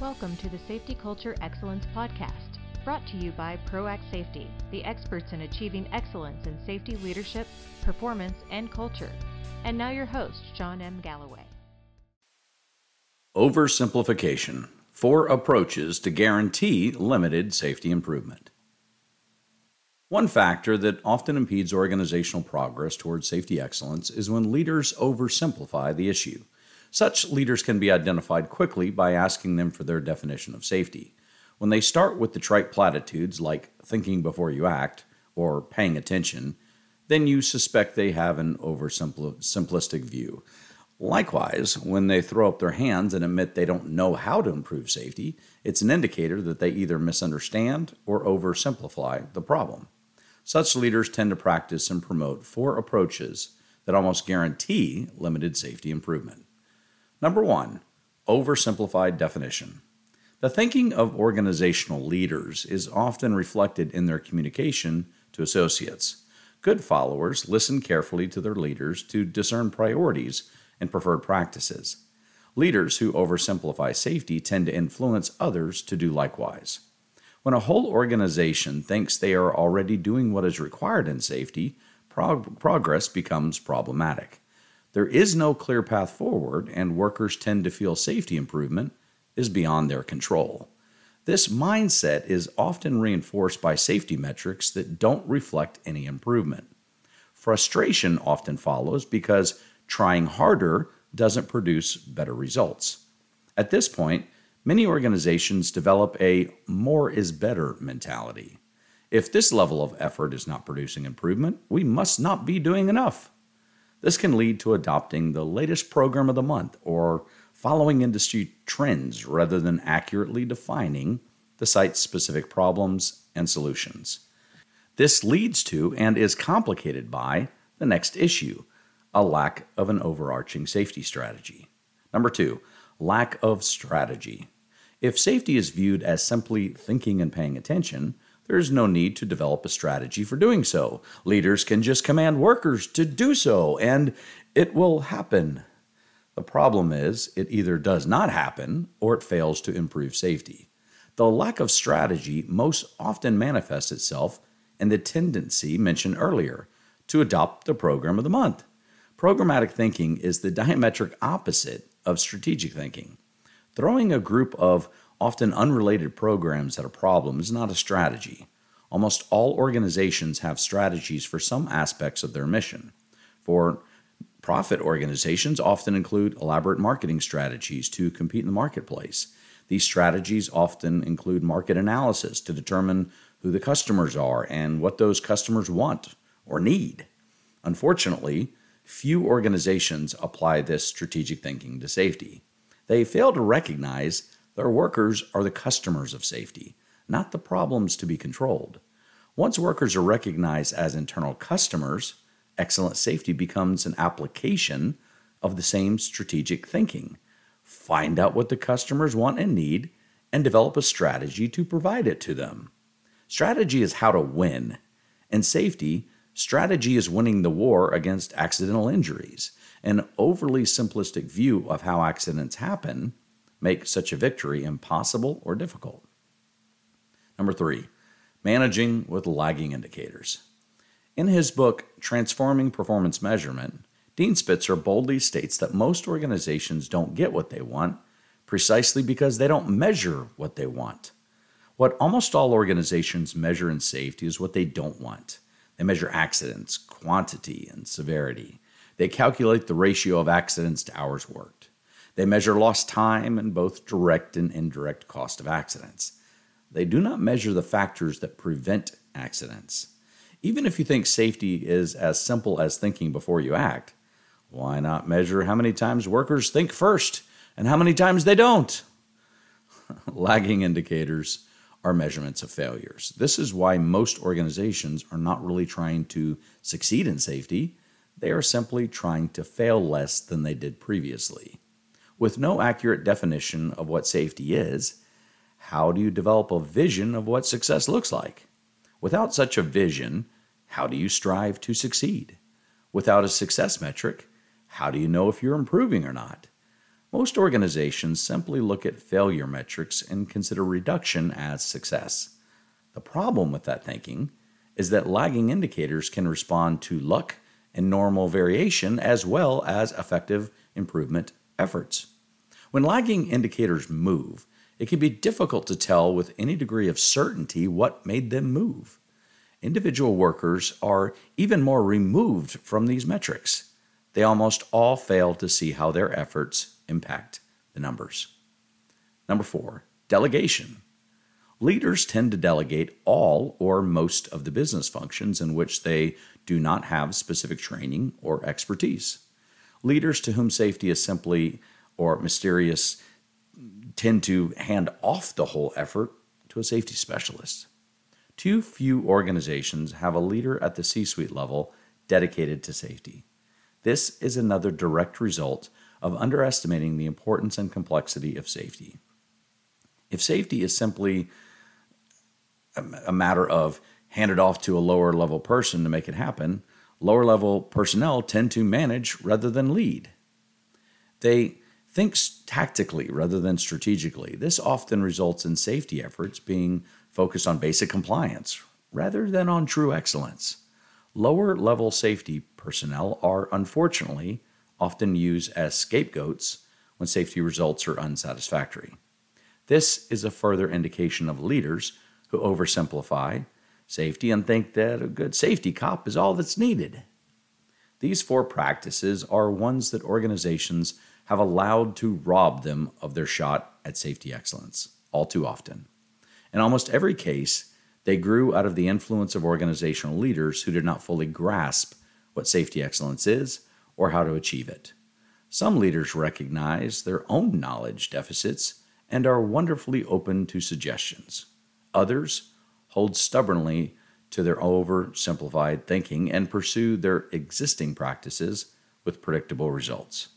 Welcome to the Safety Culture Excellence Podcast, brought to you by ProAct Safety, the experts in achieving excellence in safety leadership, performance, and culture. And now your host, Shawn M. Galloway. Oversimplification Four approaches to guarantee limited safety improvement. One factor that often impedes organizational progress towards safety excellence is when leaders oversimplify the issue. Such leaders can be identified quickly by asking them for their definition of safety. When they start with the trite platitudes like thinking before you act or paying attention, then you suspect they have an oversimplistic view. Likewise, when they throw up their hands and admit they don't know how to improve safety, it's an indicator that they either misunderstand or oversimplify the problem. Such leaders tend to practice and promote four approaches that almost guarantee limited safety improvement. Number one, oversimplified definition. The thinking of organizational leaders is often reflected in their communication to associates. Good followers listen carefully to their leaders to discern priorities and preferred practices. Leaders who oversimplify safety tend to influence others to do likewise. When a whole organization thinks they are already doing what is required in safety, prog- progress becomes problematic. There is no clear path forward, and workers tend to feel safety improvement is beyond their control. This mindset is often reinforced by safety metrics that don't reflect any improvement. Frustration often follows because trying harder doesn't produce better results. At this point, many organizations develop a more is better mentality. If this level of effort is not producing improvement, we must not be doing enough. This can lead to adopting the latest program of the month or following industry trends rather than accurately defining the site's specific problems and solutions. This leads to and is complicated by the next issue a lack of an overarching safety strategy. Number two, lack of strategy. If safety is viewed as simply thinking and paying attention, there is no need to develop a strategy for doing so. Leaders can just command workers to do so, and it will happen. The problem is, it either does not happen or it fails to improve safety. The lack of strategy most often manifests itself in the tendency mentioned earlier to adopt the program of the month. Programmatic thinking is the diametric opposite of strategic thinking. Throwing a group of often unrelated programs at a problem is not a strategy. Almost all organizations have strategies for some aspects of their mission. For profit organizations often include elaborate marketing strategies to compete in the marketplace. These strategies often include market analysis to determine who the customers are and what those customers want or need. Unfortunately, few organizations apply this strategic thinking to safety. They fail to recognize their workers are the customers of safety, not the problems to be controlled. Once workers are recognized as internal customers, excellent safety becomes an application of the same strategic thinking. Find out what the customers want and need and develop a strategy to provide it to them. Strategy is how to win. In safety, strategy is winning the war against accidental injuries. An overly simplistic view of how accidents happen make such a victory impossible or difficult. Number three, managing with lagging indicators. In his book, Transforming Performance Measurement, Dean Spitzer boldly states that most organizations don't get what they want precisely because they don't measure what they want. What almost all organizations measure in safety is what they don't want. They measure accidents, quantity, and severity. They calculate the ratio of accidents to hours worked. They measure lost time and both direct and indirect cost of accidents. They do not measure the factors that prevent accidents. Even if you think safety is as simple as thinking before you act, why not measure how many times workers think first and how many times they don't? Lagging indicators are measurements of failures. This is why most organizations are not really trying to succeed in safety, they are simply trying to fail less than they did previously. With no accurate definition of what safety is, how do you develop a vision of what success looks like? Without such a vision, how do you strive to succeed? Without a success metric, how do you know if you're improving or not? Most organizations simply look at failure metrics and consider reduction as success. The problem with that thinking is that lagging indicators can respond to luck and normal variation as well as effective improvement efforts. When lagging indicators move, it can be difficult to tell with any degree of certainty what made them move. Individual workers are even more removed from these metrics. They almost all fail to see how their efforts impact the numbers. Number four, delegation. Leaders tend to delegate all or most of the business functions in which they do not have specific training or expertise. Leaders to whom safety is simply or mysterious tend to hand off the whole effort to a safety specialist. Too few organizations have a leader at the C suite level dedicated to safety. This is another direct result of underestimating the importance and complexity of safety. If safety is simply a matter of hand it off to a lower level person to make it happen, lower level personnel tend to manage rather than lead. They think tactically rather than strategically. This often results in safety efforts being focused on basic compliance rather than on true excellence. Lower level safety personnel are unfortunately often used as scapegoats when safety results are unsatisfactory. This is a further indication of leaders who oversimplify safety and think that a good safety cop is all that's needed. These four practices are ones that organizations have allowed to rob them of their shot at safety excellence all too often. In almost every case, they grew out of the influence of organizational leaders who did not fully grasp what safety excellence is or how to achieve it. Some leaders recognize their own knowledge deficits and are wonderfully open to suggestions. Others hold stubbornly to their oversimplified thinking and pursue their existing practices with predictable results.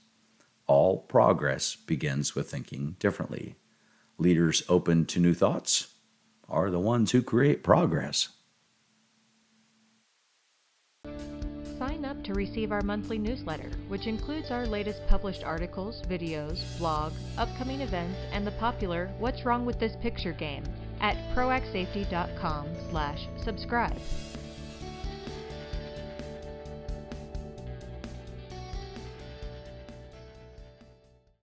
All progress begins with thinking differently. Leaders open to new thoughts are the ones who create progress. Sign up to receive our monthly newsletter, which includes our latest published articles, videos, blog, upcoming events, and the popular What's Wrong with This Picture game at proactsafety.com/subscribe.